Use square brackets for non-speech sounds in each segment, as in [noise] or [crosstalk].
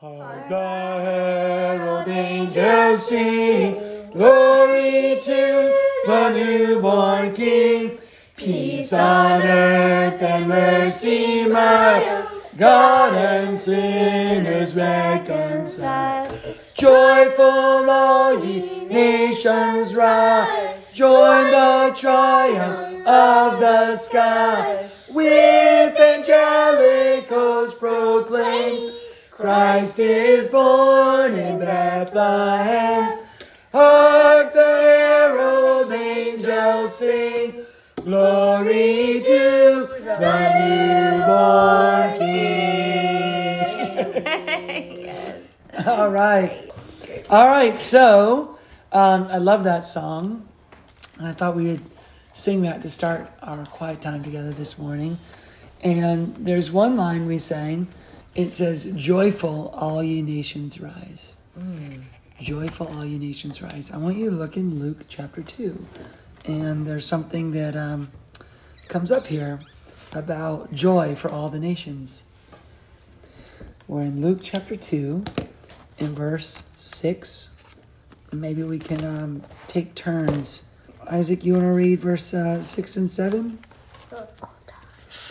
Hark the herald angels sing, glory to the newborn King. Peace on earth and mercy mild, God and sinners reconciled. Joyful all ye nations rise, join the triumph of the skies. With angelic hosts proclaim, Christ is born in Bethlehem. Hark the herald angels sing, glory to the newborn King. yes. [laughs] All right. All right. So, um, I love that song. And I thought we'd sing that to start our quiet time together this morning. And there's one line we sang. It says, Joyful, all ye nations rise. Joyful, all ye nations rise. I want you to look in Luke chapter 2. And there's something that um, comes up here about joy for all the nations. We're in Luke chapter 2, in verse 6. Maybe we can um, take turns. Isaac, you want to read verse uh, 6 and 7?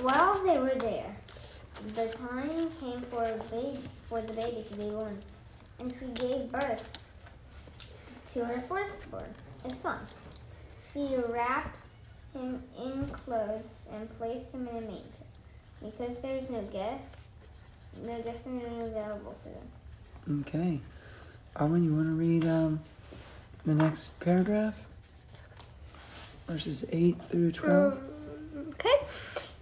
While they were there, the time came for a baby, for the baby to be born, and she gave birth to her firstborn, a son. She wrapped him in clothes and placed him in a manger, because there was no guest, no guest in room available for them. Okay. Armin, you want to read um, the next paragraph? Verses 8 through 12? Okay.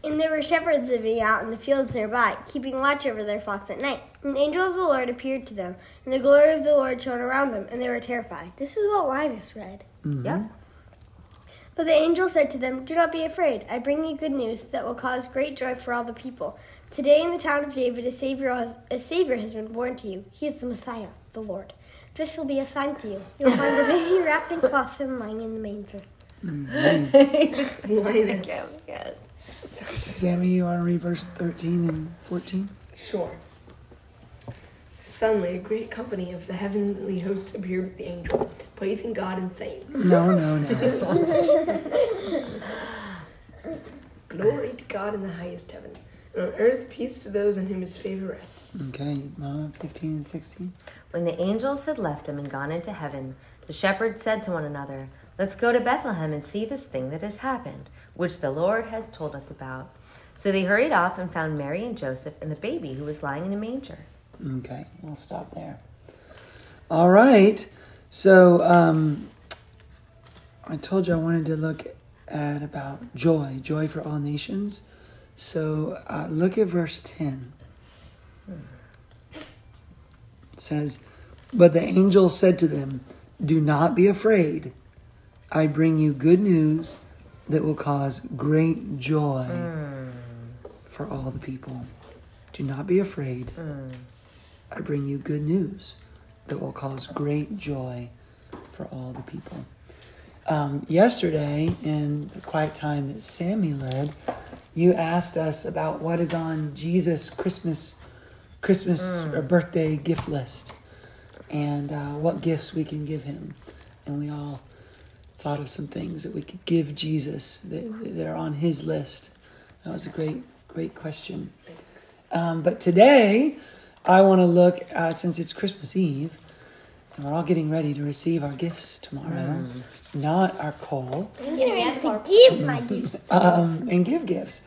And there were shepherds living out in the fields nearby, keeping watch over their flocks at night. And the angel of the Lord appeared to them, and the glory of the Lord shone around them, and they were terrified. This is what Linus read. Mm-hmm. Yep. But the angel said to them, Do not be afraid. I bring you good news that will cause great joy for all the people. Today in the town of David, a Savior has, a Savior has been born to you. He is the Messiah, the Lord. This will be a sign to you. You'll find the [laughs] baby wrapped in cloth and lying in the manger. Linus. [laughs] Yes. Sammy, you want to read verse 13 and 14? Sure. Suddenly, a great company of the heavenly host appeared with the angel, praising God and saying, No, no, no. [laughs] Glory to God in the highest heaven, and on earth peace to those on whom his favor rests. Okay, Mama, 15 and 16. When the angels had left them and gone into heaven, the shepherds said to one another, Let's go to Bethlehem and see this thing that has happened, which the Lord has told us about. So they hurried off and found Mary and Joseph and the baby who was lying in a manger. Okay, we'll stop there. All right. So, um, I told you I wanted to look at about joy, joy for all nations. So, uh, look at verse 10. It says, But the angel said to them, Do not be afraid. I bring you good news that will cause great joy for all the people. Do not be afraid. I bring you good news that will cause great joy for all the people. Um, yesterday, in the quiet time that Sammy led, you asked us about what is on Jesus' Christmas, Christmas or birthday gift list, and uh, what gifts we can give him, and we all thought of some things that we could give Jesus that, that are on his list. That was a great, great question. Um, but today, I want to look at, since it's Christmas Eve, and we're all getting ready to receive our gifts tomorrow, not our call, I'm getting ready to give my gifts. [laughs] um, and give gifts.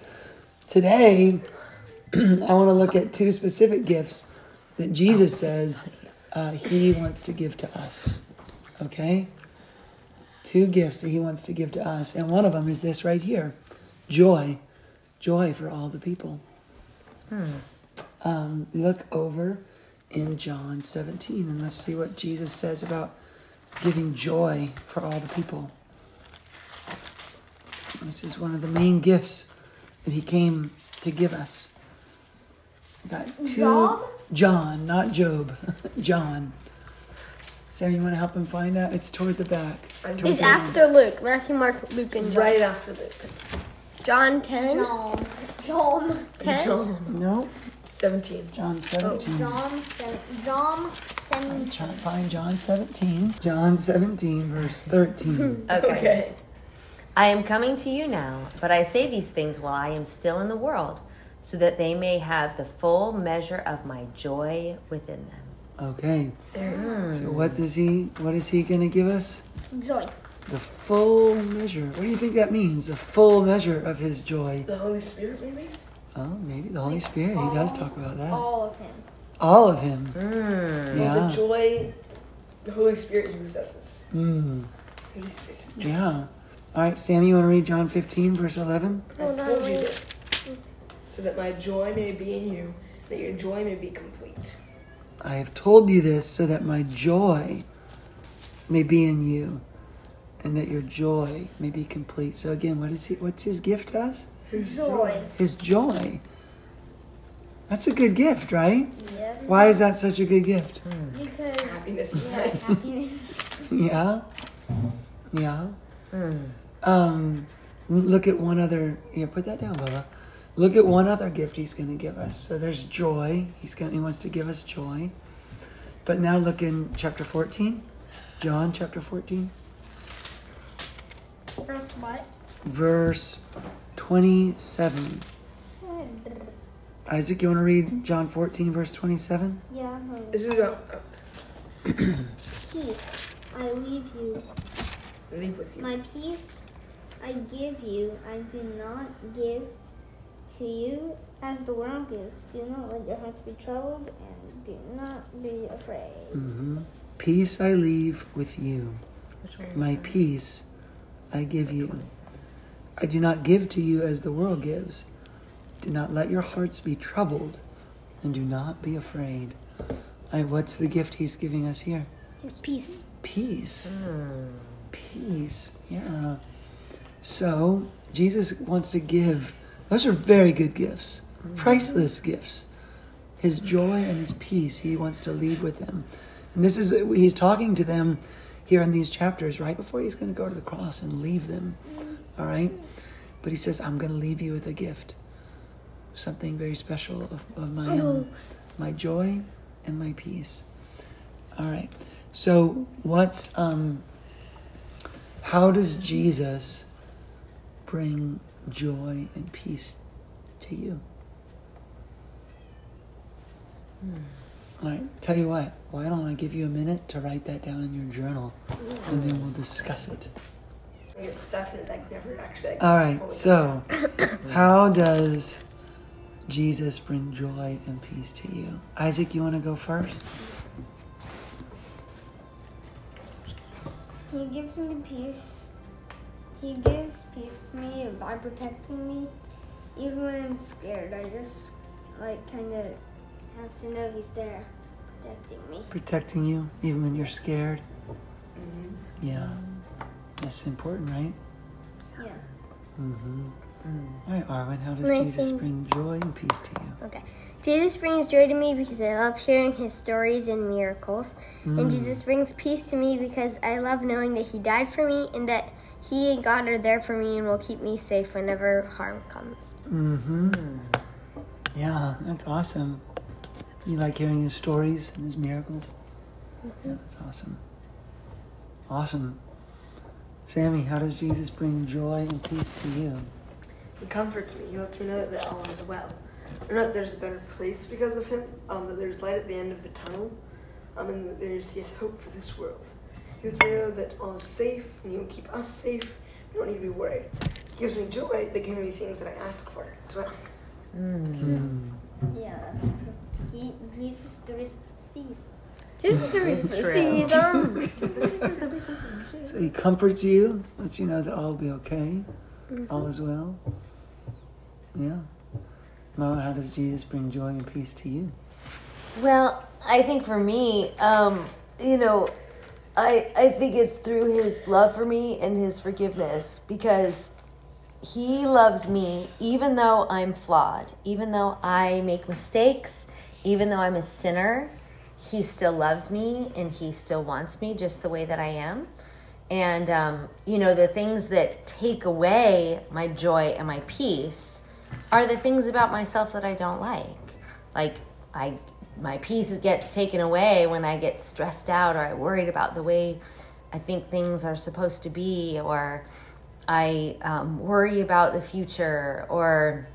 Today, [clears throat] I want to look at two specific gifts that Jesus says uh, he wants to give to us. Okay? Two gifts that he wants to give to us. And one of them is this right here joy. Joy for all the people. Um, look over in John 17 and let's see what Jesus says about giving joy for all the people. This is one of the main gifts that he came to give us. I got two Job? John, not Job. [laughs] John. Sam, you want to help him find that? It's toward the back. Toward It's the after Luke. Matthew, Mark, Luke, and John. Right after Luke. John 10. Psalm. Psalm. 10. John. No. 17. John 17. Psalm seven, Psalm Try- seventeen. Find John 17. John 17, verse 13. [laughs] Okay. Okay. I am coming to you now, but I say these things while I am still in the world, so that they may have the full measure of my joy within them. Okay. So what does he what is he going to give us? Joy. The full measure. What do you think that means? The full measure of his joy. The Holy Spirit, maybe? Oh, maybe the Holy Spirit. He does talk about that. All of him. All of him. Mm. Well, Yeah. the joy, the Holy Spirit he possesses. Mm. Holy Spirit. Yeah. All right, Sammy, you want to read John 15, verse 11? I Hold on, told you this, so that my joy may be in you, that your joy may be complete. I have told you this so that my joy may be in you and that your joy may be complete. So again, what is he what's his gift to us? His joy. His joy. That's a good gift, right? Yes. Why is that such a good gift? Because Happiness yeah, happiness. [laughs] Yeah. Yeah. Mm. Um look at one other here, put that down, Bubba. Look at one other gift he's gonna give us. So there's joy. He's gonna he wants to give us joy. But now look in chapter 14. John chapter 14. First what? verse 27. Isaac, you want to read John 14, verse 27? Yeah. This is about [coughs] Peace. I leave you. leave with you. My peace I give you. I do not give to you as the world gives. Do not let your hearts be troubled and do not be afraid. hmm Peace I leave with you. My peace I give you. I do not give to you as the world gives. Do not let your hearts be troubled and do not be afraid. All right, what's the gift he's giving us here? Peace. Peace. Mm. Peace. Yeah. So Jesus wants to give. Those are very good gifts, priceless gifts. His joy and his peace. He wants to leave with them, and this is he's talking to them here in these chapters right before he's going to go to the cross and leave them. All right, but he says, "I'm going to leave you with a gift, something very special of, of my own, my joy and my peace." All right. So what's um how does Jesus bring joy and peace to you? Hmm. All right, tell you what, why don't I give you a minute to write that down in your journal and then we'll discuss it. I get stuck in it. I never actually. All right, so [laughs] how does Jesus bring joy and peace to you? Isaac, you want to go first? He gives me peace. He gives peace to me by protecting me. Even when I'm scared, I just like kind of have to know he's there protecting me. Protecting you even when you're scared? Mhm. Yeah. That's important, right? Yeah. Mm-hmm. All right, Arwen, how does Can Jesus sing? bring joy and peace to you? Okay. Jesus brings joy to me because I love hearing his stories and miracles. Mm. And Jesus brings peace to me because I love knowing that he died for me and that he and God are there for me and will keep me safe whenever harm comes. Mm-hmm. Yeah, that's awesome. You like hearing his stories and his miracles? Yeah, that's awesome. Awesome. Sammy, how does Jesus bring joy and peace to you? He comforts me. He lets me know that all is well. Or not that there's a better place because of him, um, that there's light at the end of the tunnel, um, and that there's yet hope for this world. He lets know that all is safe, and he will keep us safe. You don't need to be worried. He gives me joy by giving me things that I ask for as well. Mm. Yeah, that's true. He, Jesus, the reason to seize. This is the reason. these [laughs] are- this is just gonna be something. So he comforts you, lets you know that all will be okay, all is well. Yeah. Mama, how does Jesus bring joy and peace to you? Well, I think for me, um, you know, I I think it's through his love for me and his forgiveness because he loves me even though I'm flawed, even though I make mistakes, even though I'm a sinner, he still loves me and he still wants me just the way that I am. And um, you know, the things that take away my joy and my peace are the things about myself that I don't like like I my peace gets taken away when I get stressed out or I worried about the way I think things are supposed to be or I um, worry about the future or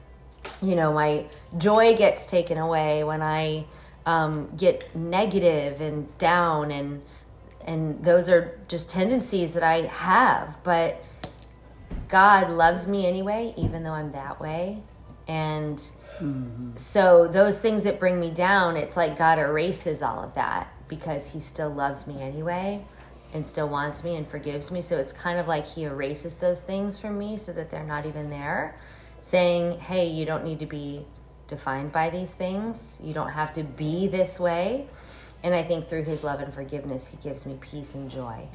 you know my joy gets taken away when I um, get negative and down and and those are just tendencies that I have. But God loves me anyway even though I'm that way. And so those things that bring me down, it's like God erases all of that because he still loves me anyway and still wants me and forgives me. So it's kind of like he erases those things from me so that they're not even there, saying, "Hey, you don't need to be defined by these things. You don't have to be this way." And I think through his love and forgiveness, he gives me peace and joy.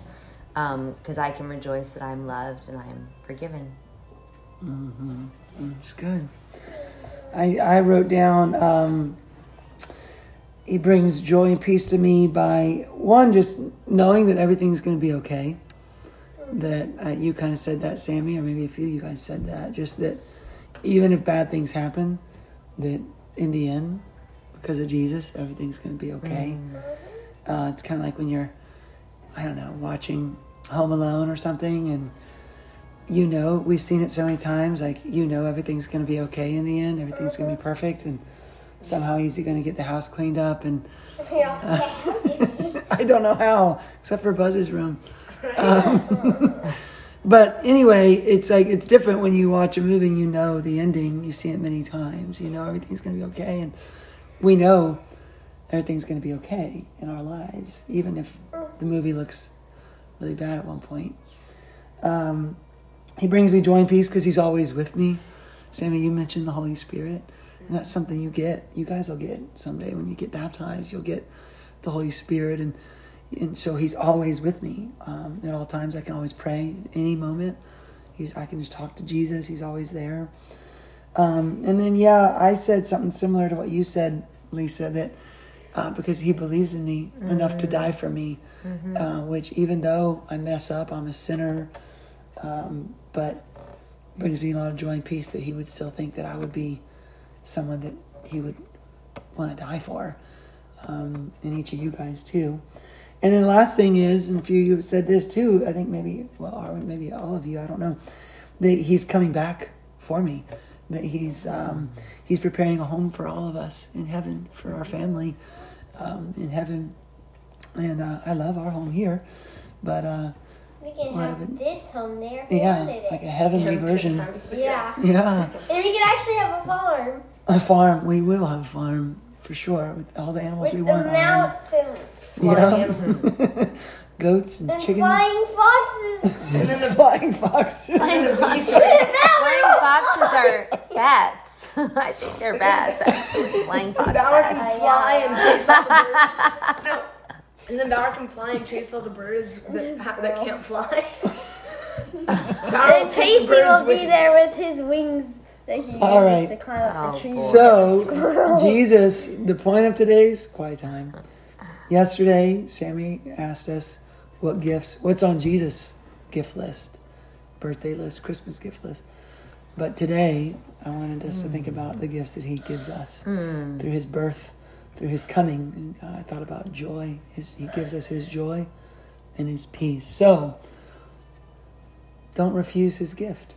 Um, because I can rejoice that I'm loved and I'm forgiven. Mm-hmm. Mm, it's good. I, I wrote down, um, he brings joy and peace to me by one, just knowing that everything's going to be okay. That uh, you kind of said that, Sammy, or maybe a few of you guys said that. Just that even if bad things happen, that in the end, because of Jesus, everything's going to be okay. Uh, it's kind of like when you're, I don't know, watching Home Alone or something, and you know, we've seen it so many times. Like you know, everything's going to be okay in the end. Everything's going to be perfect, and somehow he's going to get the house cleaned up. And Yeah. [laughs] I don't know how, except for Buzz's room. Um, [laughs] but anyway, it's like it's different when you watch a movie. and You know the ending. You see it many times. You know everything's going to be okay, and we know everything's going to be okay in our lives, even if the movie looks really bad at one point. Um, he brings me joy and peace because he's always with me. Sammy, you mentioned the Holy Spirit, and that's something you get. You guys will get someday when you get baptized. You'll get the Holy Spirit, and and so he's always with me um, at all times. I can always pray at any moment. He's I can just talk to Jesus. He's always there. Um, and then yeah, I said something similar to what you said, Lisa. That uh, because he believes in me enough to die for me, uh, which even though I mess up, I'm a sinner. Um, but brings me a lot of joy and peace that he would still think that I would be someone that he would want to die for, um, and each of you guys too. And then the last thing is, and a few of you have said this too. I think maybe, well, maybe all of you. I don't know. That he's coming back for me. That he's um, he's preparing a home for all of us in heaven for our family um, in heaven. And uh, I love our home here, but uh, We can Well, have but- this home there. we yeah, like a heavenly version. Yeah. Yeah. And we can actually have a farm A farm. We will have a farm for sure with all the animals with we the want. on mountains it. Yeah. [laughs] Goats and and chickens. flying foxes. [laughs] And then the Flying foxes. [laughs] Flying foxes, flying foxes are bats. I think they're bats, actually. Flying fox Bauer bats. can fly and chase And then Bauer can fly and chase all the birds that, ha- that can't fly. [laughs] Bauer will and take the Pacey birds will with be him. there with his wings that he All uses right. to climb up Oh, the trees. So, [laughs] Squirrel. Jesus, the point of today's quiet time. Yesterday, Sammy asked us what gifts, what's on Jesus' gift list, birthday list, Christmas gift list. But today, I wanted us to think hmm. about the gifts that He gives us hmm. through His birth, through His coming. And uh, I thought about joy. His, he gives us His joy and His peace. So, don't refuse His gift.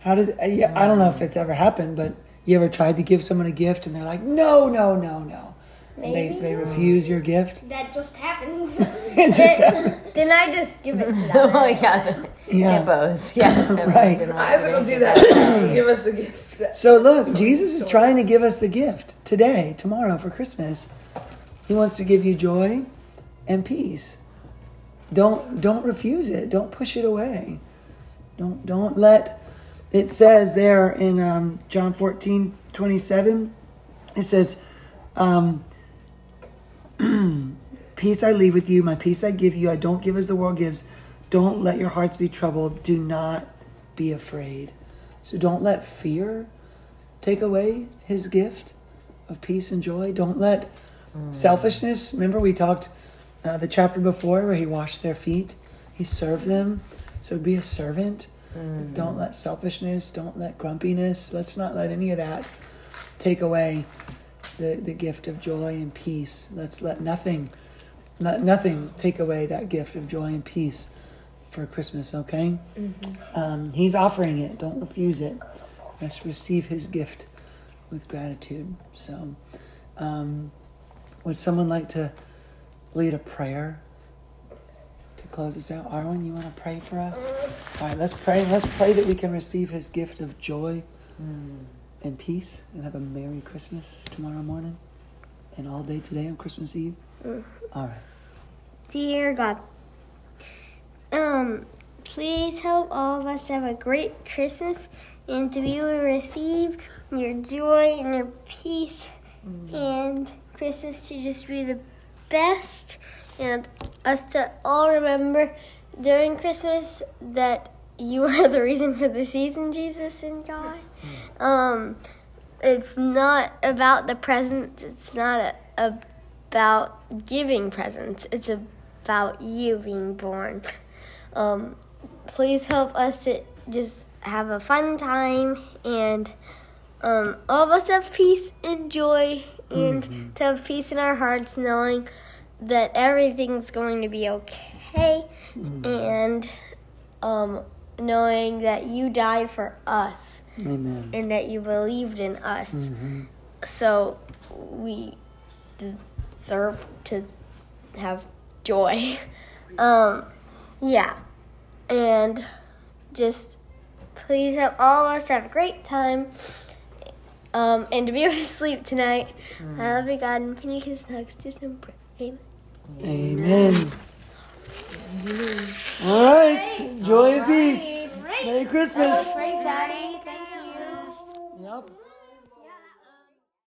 How does uh, yeah, I don't know if it's ever happened, but you ever tried to give someone a gift and they're like, no, no, no, no. And they, Maybe. they refuse your gift. That just happens. [laughs] It just happened. Then I just give it to [laughs] them. Oh, yeah. The Yeah. hippos. Yes. I Right. didn't want Isaac to will do that. [coughs] Give us a gift. So look, Jesus is trying to give us the gift today, tomorrow for Christmas. He wants to give you joy and peace. Don't don't refuse it. Don't push it away. Don't don't let it says there in um, John 14, 27, it says, um, [clears throat] Peace I leave with you, my peace I give you. I don't give as the world gives. Don't let your hearts be troubled. Do not be afraid. So don't let fear take away his gift of peace and joy. Don't let selfishness. Remember, we talked uh, the chapter before where he washed their feet, he served them. So be a servant. Don't let selfishness, don't let grumpiness, let's not let any of that take away the, the gift of joy and peace. Let's let nothing let nothing take away that gift of joy and peace for Christmas, okay? Um, he's offering it. Don't refuse it. Let's receive his gift with gratitude. So, um, would someone like to lead a prayer to close us out? Arwen, you want to pray for us? All right, let's pray. Let's pray that we can receive his gift of joy and peace and have a Merry Christmas tomorrow morning and all day today on Christmas Eve. All right. Dear God, um, please help all of us have a great Christmas and to be able to receive your joy and your peace and Christmas to just be the best and us to all remember during Christmas that you [laughs] are the reason for the season, Jesus and God. Um, it's not about the presents. It's not a, about giving presents. It's about you being born. Um, please help us to just have a fun time and um, all of us have peace and joy and to have peace in our hearts knowing that everything's going to be okay and um, knowing that you died for us Amen. and that you believed in us. Mhm. So we deserve to have joy. [laughs] Um, yeah. And just please help all of us have a great time. Um, and to be [laughs] able to sleep tonight. I love you, God, and can you kiss hugs? Just in prayer. Amen. Amen. All right. Joy and peace. Merry Christmas. Great, Daddy. Thank you. Yep.